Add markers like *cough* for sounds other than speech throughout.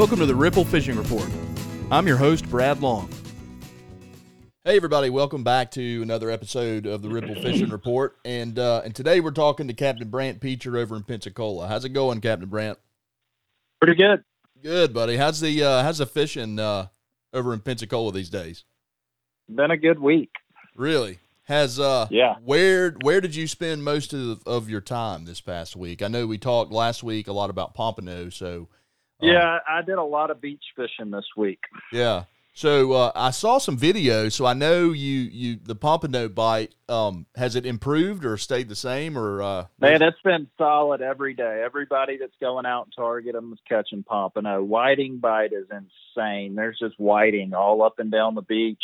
Welcome to the Ripple Fishing Report. I'm your host, Brad Long. Hey everybody, welcome back to another episode of the Ripple Fishing Report. And uh, and today we're talking to Captain Brant Peacher over in Pensacola. How's it going, Captain Brant? Pretty good. Good, buddy. How's the uh, how's the fishing uh, over in Pensacola these days? Been a good week. Really? Has uh Yeah. where where did you spend most of of your time this past week? I know we talked last week a lot about Pompano, so um, Yeah, I did a lot of beach fishing this week. Yeah. So uh, I saw some videos, so I know you you the pompano bite. Um, has it improved or stayed the same or? Uh, Man, it's been solid every day. Everybody that's going out and target them is catching pompano. Whiting bite is insane. There's just whiting all up and down the beach.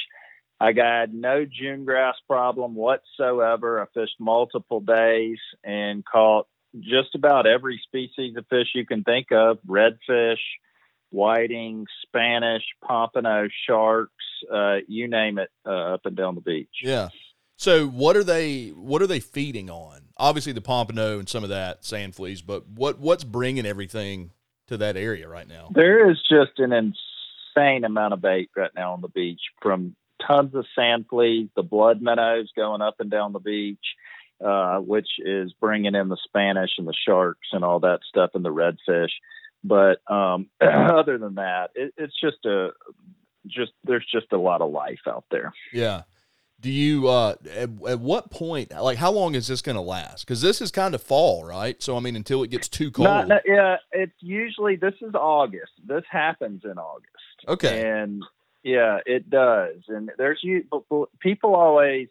I got no June grass problem whatsoever. I fished multiple days and caught just about every species of fish you can think of: redfish, whiting, Spanish, pompano, sharks, uh, you name it, uh, up and down the beach. yeah. So what are they what are they feeding on? Obviously the pompano and some of that sand fleas, but what what's bringing everything to that area right now? There is just an insane amount of bait right now on the beach from tons of sand fleas, the blood minnows going up and down the beach, uh, which is bringing in the Spanish and the sharks and all that stuff and the redfish. But um, *clears throat* other than that, it, it's just a just there's just a lot of life out there. Yeah. Do you uh at, at what point like how long is this going to last? Cuz this is kind of fall, right? So I mean until it gets too cold. Not, not- yeah, it's usually this is August. This happens in August. Okay. And yeah, it does. And there's you people always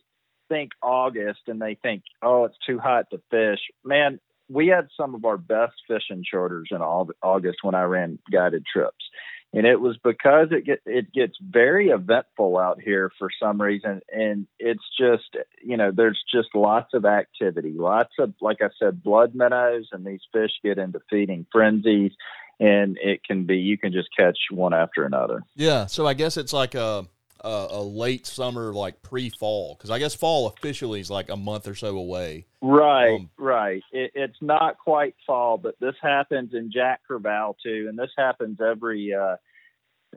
think August and they think, oh, it's too hot to fish. Man, we had some of our best fishing charters in August when I ran guided trips. And it was because it get it gets very eventful out here for some reason, and it's just you know there's just lots of activity, lots of like I said, blood minnows, and these fish get into feeding frenzies, and it can be you can just catch one after another. Yeah, so I guess it's like a a, a late summer, like pre-fall, because I guess fall officially is like a month or so away. Right, Um, right. It, it's not quite fall, but this happens in Jack Crevalle too, and this happens every uh,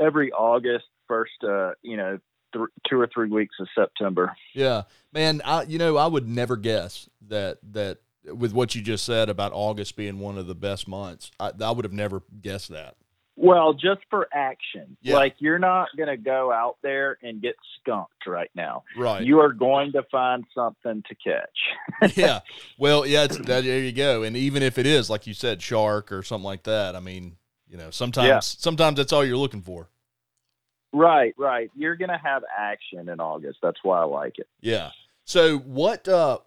every August, first uh, you know th- two or three weeks of September. Yeah, man, I you know I would never guess that that with what you just said about August being one of the best months, I, I would have never guessed that. Well, just for action, Yeah. like you're not going to go out there and get skunked right now. Right. You are going to find something to catch. *laughs* yeah. *laughs* Well, yeah, it's, that, there you go. And even if it is, like you said, shark or something like that, I mean, you know, sometimes Yeah. sometimes that's all you're looking for. right, right. You're going to have action in August. That's why I like it. Yeah. So what? uh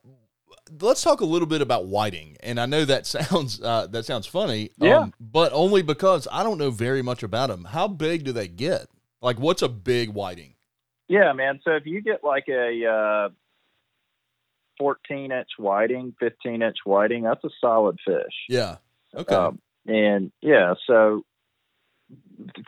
Let's talk a little bit about whiting, and I know that *laughs* sounds uh, that sounds funny, um, Yeah. but only because I don't know very much about them. How big do they get? Like, what's a big whiting? Yeah, man. So if you get like a uh, 14 inch whiting, 15 inch whiting, that's a solid fish. Yeah. Okay. Um, and yeah, so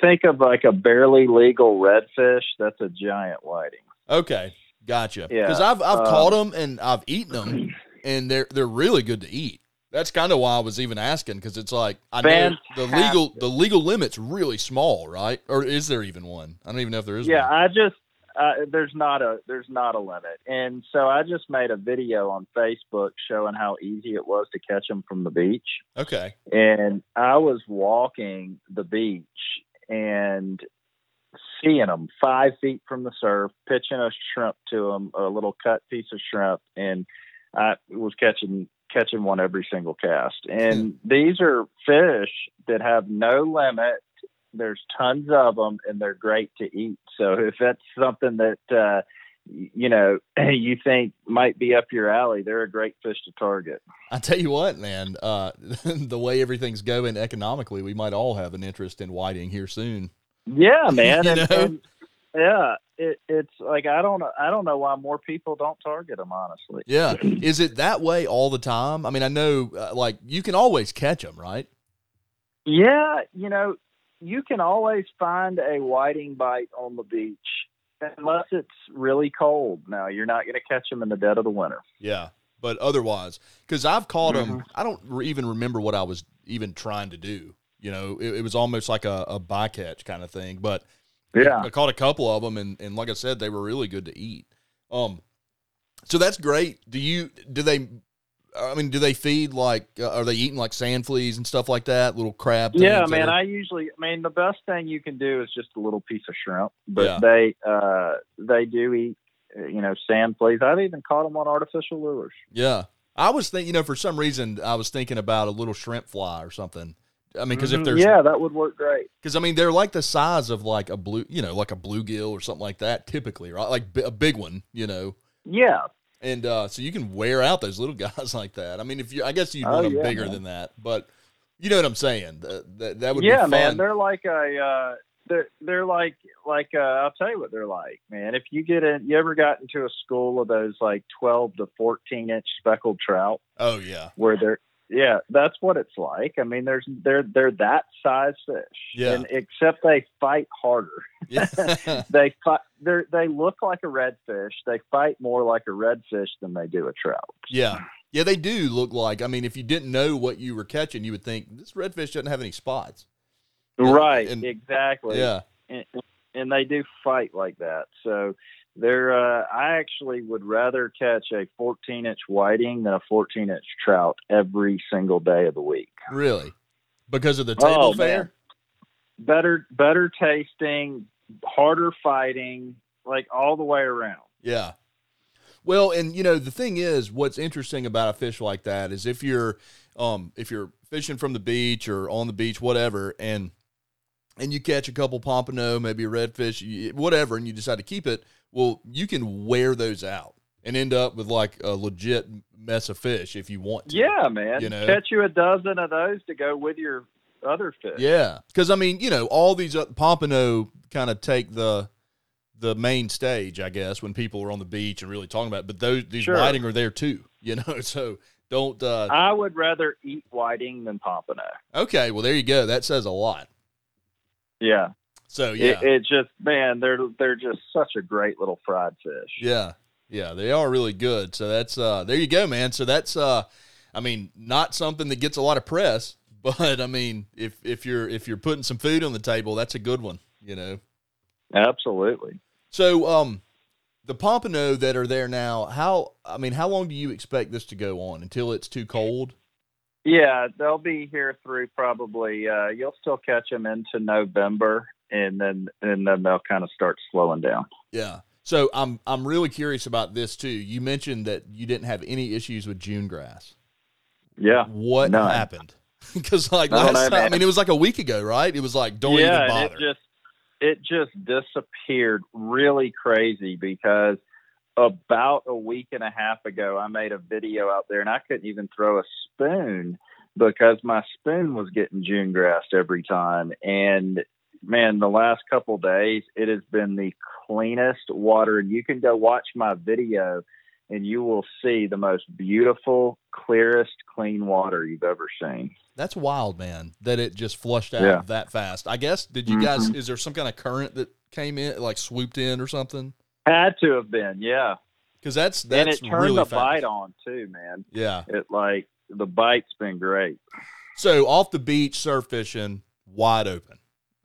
think of like a barely legal redfish. That's a giant whiting. okay. Gotcha. yeah, Because I've I've um, caught them and I've eaten them, and they're they're really good to eat. That's kind of why I was even asking because it's like I know the legal the legal limit's really small, right? Or is there even one? I don't even know if there is. Yeah, one. I just uh, there's not a there's not a limit, and so I just made a video on Facebook showing how easy it was to catch them from the beach. Okay. and I was walking the beach and seeing them five feet from the surf, pitching a shrimp to them, a little cut piece of shrimp, and I was catching catching one every single cast. And these are fish that have no limit. There's tons of them, and they're great to eat. So *laughs* if that's something that uh, you know *clears throat* you think might be up your alley, they're a great fish to target. I tell you what, man. Uh, *laughs* the way everything's going economically, we might all have an interest in whiting here soon. Yeah, *laughs* man. And, and, yeah, it, it's like I don't I don't know why more people don't target them. Honestly, Yeah. Is it that way all the time? I mean, I know, uh, like, you can always catch them, right? yeah, you know, you can always find a whiting bite on the beach unless it's really cold. Now you're not going to catch them in the dead of the winter. Yeah. But otherwise, because I've caught them, Mhm. I don't even remember what I was even trying to do. You know, it, it was almost like a, a bycatch kind of thing. But Yeah. I caught a couple of them, and, and like I said, they were really good to eat. Um, so that's great. Do you do they? I mean, do they feed like? Uh, are they eating like sand fleas and stuff like that? Little crab. Yeah, man. I usually, I mean, the best thing you can do is just a little piece of shrimp. But Yeah. they, uh, they do eat, uh, you know, sand fleas. I've even caught them on artificial lures. yeah. I was thinking, you know, for some reason, I was thinking about a little shrimp fly or something. I mean, because if Mhm. there's, yeah, that would work great. because I mean, they're like the size of like a blue, you know, like a bluegill or something like that, typically, right? Like bi- a big one, you know. Yeah, And uh, so you can wear out those little *laughs* guys like that. I mean, if you, I guess you'd Oh, want them yeah, bigger man. than that, but you know what I'm saying. That that, that would yeah, be fun. man. They're like a, uh, they're they're like like uh, I'll tell you what they're like, man. If you get in, you ever got into a school of those like twelve to fourteen inch speckled trout, oh yeah, where they're yeah, that's what it's like. I mean, there's they're they're that size fish, Yeah. and except they fight harder. yeah, *laughs* they fight. They they look like a redfish. They fight more like a redfish than they do a trout. yeah, yeah. They do look like. I mean, if you didn't know what you were catching, you would think this redfish doesn't have any spots. Right, and- exactly. Yeah, and, and they do fight like that. So they're. Uh, I actually would rather catch a 14 inch whiting than a 14 inch trout every single day of the week. really, because of the table Oh, fare. man. Better, better tasting, harder fighting, like all the way around. Yeah. Well, and you know, the thing is, what's interesting about a fish like that is if you're, um, if you're fishing from the beach or on the beach, whatever, and and you catch a couple pompano, maybe a redfish, whatever, and you decide to keep it, well, you can wear those out and end up with like a legit mess of fish if you want to. Yeah, man. You know? Catch you a dozen of those to go with your other fish. Yeah, because I mean, you know, all these uh, pompano kind of take the the main stage, I guess, when people are on the beach and really talking about. It. But those these Sure. whiting are there too, *laughs* you know. So don't. uh I would rather eat whiting than pompano. Okay, well there you go. That says a lot. Yeah. So yeah, It, it just man, they're they're just such a great little fried fish. yeah, yeah, they are really good. So that's uh there you go, man. So that's uh, I mean, not something that gets a lot of press, *laughs* but I mean, if if you're if you're putting some food on the table, that's a good one, you know. Absolutely. So, um, the pompano that are there now, how I mean, how long do you expect this to go on until it's too cold? Yeah, they'll be here through probably. Uh, you'll still catch them into November, and then and then they'll kind of start slowing down. Yeah. So I'm I'm really curious about this too. You mentioned that you didn't have any issues with June grass. Yeah. What None. happened? *laughs* Because like I last time, I mean, it was like a week ago, right? It was like don't yeah, even bother. it just it just disappeared really crazy because about a week and a half ago I made a video out there and I couldn't even throw a spoon because my spoon was getting June grassed every time and man the last couple days it has been the cleanest water and you can go watch my video and you will see the most beautiful clearest clean water you've ever seen. That's wild, man. That it just flushed out Yeah. that fast. I guess. Did you guys? Mm-hmm. Is there some kind of current that came in, like swooped in or something? Had to have been, yeah. Because that's that's and it turned really the fast. bite on too, man. Yeah. It like the bite's been great. So off the beach, surf fishing, wide open.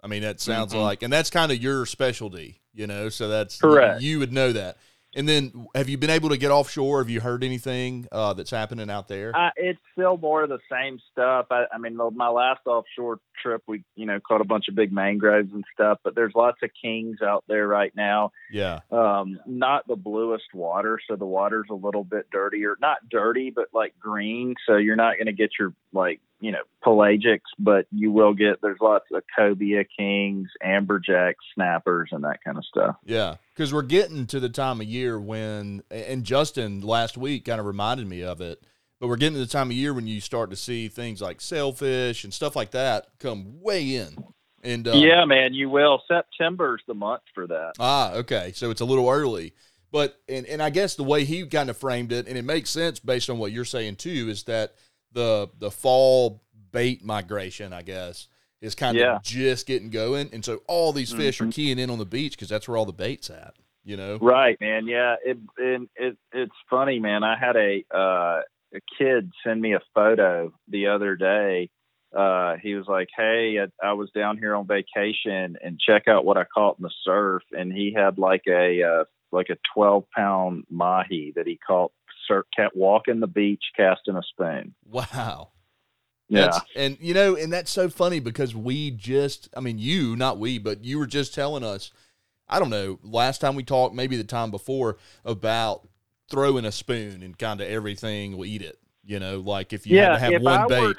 I mean, that sounds Mhm. like, and that's kind of your specialty, you know. So that's Correct. You, would know that. And then, have you been able to get offshore? Have you heard anything uh, that's happening out there? I, it's still more of the same stuff. I, I mean, my last offshore trip, we you know caught a bunch of big mangroves and stuff, but there's lots of kings out there right now. yeah, Um, not the bluest water, so the water's a little bit dirtier. Not dirty, but like green. So you're not going to get your like you know pelagics, but you will get. There's lots of cobia kings, amberjacks, snappers, and that kind of stuff. yeah. Because we're getting to the time of year when, and Justin last week kind of reminded me of it. But we're getting to the time of year when you start to see things like sailfish and stuff like that come way in. And uh, yeah, man, you will. September's the month for that. Ah, okay. So it's a little early. But and, and I guess the way he kind of framed it, and it makes sense based on what you're saying too, is that the the fall bait migration, I guess, is kind Yeah. of just getting going, and so all these fish are Mhm. keying in on the beach because that's where all the bait's at. You know? Right, man. Yeah, it, and it it's funny, man. I had a uh, a kid send me a photo the other day uh, he was like, "Hey, I, I was down here on vacation, and check out what I caught in the surf." And he had like a uh, like a twelve pound mahi that he caught surf, kept walking the beach casting a spoon. Wow. Yeah, That's, and you know, and that's so funny because we just, I mean, you, not we, but you were just telling us, I don't know, last time we talked, maybe the time before, about throwing a spoon and kind of everything will eat it. You know, like if you had to have one I bait. were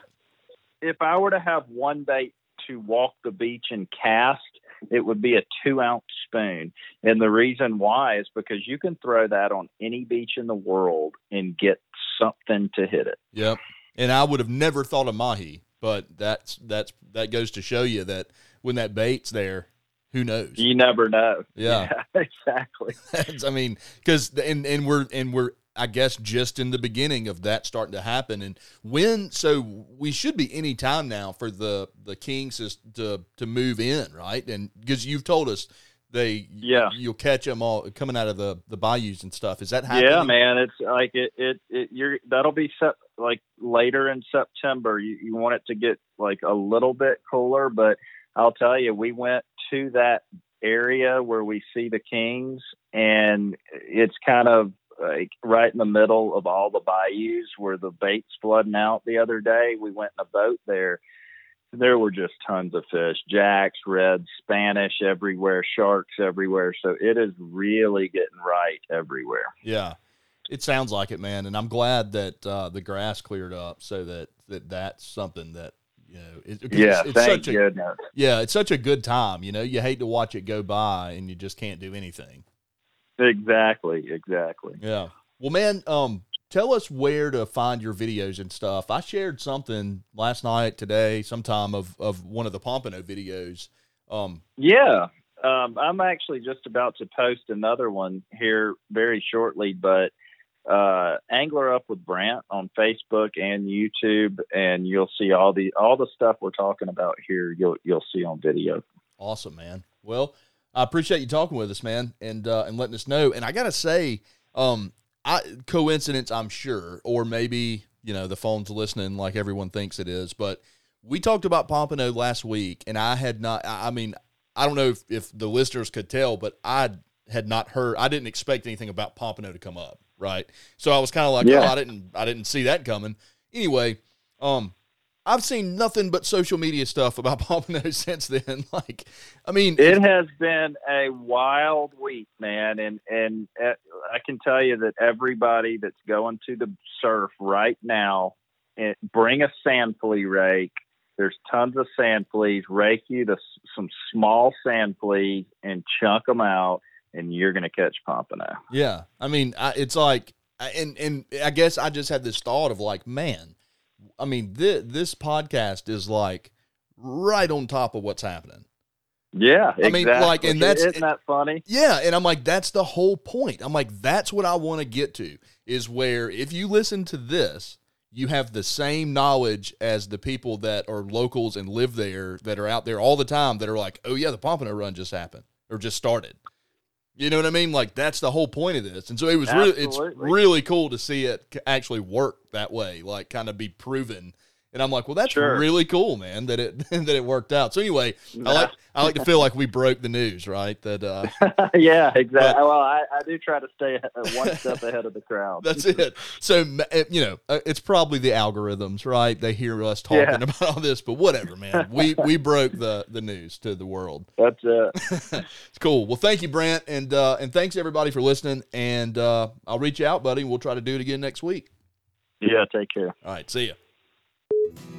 if I were to have one bait to walk the beach and cast, it would be a two ounce spoon. And the reason why is because you can throw that on any beach in the world and get something to hit it. Yep. And I would have never thought of mahi, but that's that's that goes to show you that when that bait's there, who knows? You never know. Yeah. *laughs* Yeah, exactly. *laughs* That's- I mean, because and and we're and we're I guess just in the beginning of that starting to happen. And when so we should be any time now for the the Kings is to to move in, right? And because you've told us they Yeah. you'll catch them all coming out of the the bayous and stuff. Is that happening? Yeah, man. It's like it, it, it you're that'll be set like later in September. You, you want it to get like a little bit cooler, but I'll tell you, we went to that area where we see the Kings, and it's kind of like right in the middle of all the bayous where the bait's flooding out the other day. We went in a boat there. There were just tons of fish, jacks, reds, Spanish everywhere, sharks everywhere. So it is really getting right everywhere. Yeah, it sounds like it, man. And I'm glad that uh, the grass cleared up so that, that that's something that you know. It, Yeah, it's, it's thank such a goodness. yeah, it's such a good time. You know, you hate to watch it go by and you just can't do anything. Exactly, exactly. Yeah. Well, man, um, tell us where to find your videos and stuff. I shared something last night, today, sometime of of one of the Pompano videos. Um, Yeah, um, I'm actually just about to post another one here very shortly, but uh, Angler Up with Brant on Facebook and YouTube, and you'll see all the all the stuff we're talking about here. You'll you'll see on video. Awesome, man. Well, I appreciate you talking with us, man, and uh, and letting us know. And I gotta say, um, I coincidence, I'm sure, or maybe you know the phone's listening like everyone thinks it is. But we talked about Pompano last week, and I had not. I mean, I don't know if, if the listeners could tell, but I had not heard. I didn't expect anything about Pompano to come up, right? So I was kind of like, Yeah. oh, I didn't, I didn't see that coming. Anyway, um, I've seen nothing but social media stuff about *laughs* Pompano since then. *laughs* Like, I mean, It has been a wild week, man, and and uh, I can tell you that everybody that's going to the surf right now, it, bring a sand flea rake. There's tons of sand fleas. Rake you the, some small sand fleas and chunk them out, and you're going to catch pompano. Yeah, I mean, I, it's like, and and I guess I just had this thought of like, man, I mean, this this podcast is like right on top of what's happening. Yeah, I mean, exactly. like, and that's- isn't that funny? Yeah, and I'm like, that's the whole point. I'm like, that's what I want to get to is where if you listen to this, you have the same knowledge as the people that are locals and live there that are out there all the time that are like, oh yeah, the Pompano run just happened or just started. You know what I mean? Like that's the whole point of this. And so it was really it's really cool to see it actually work that way, like kind of be proven. And I'm like, well, that's Sure. really cool, man, that it *laughs* that it worked out. So anyway, I like I like to feel like we broke the news, right? That uh *laughs* yeah, exactly. But- well, I, I do try to stay one step ahead of the crowd. *laughs* That's it. So uh, you know, uh, it's probably the algorithms, right? They hear us talking Yeah. about all this, but whatever, man. We we broke the the news to the world. That's it. It's cool. Well, thank you, Brant, and uh, and thanks everybody for listening. And uh, I'll reach out, buddy. We'll try to do it again next week. Yeah, take care. All right, see ya.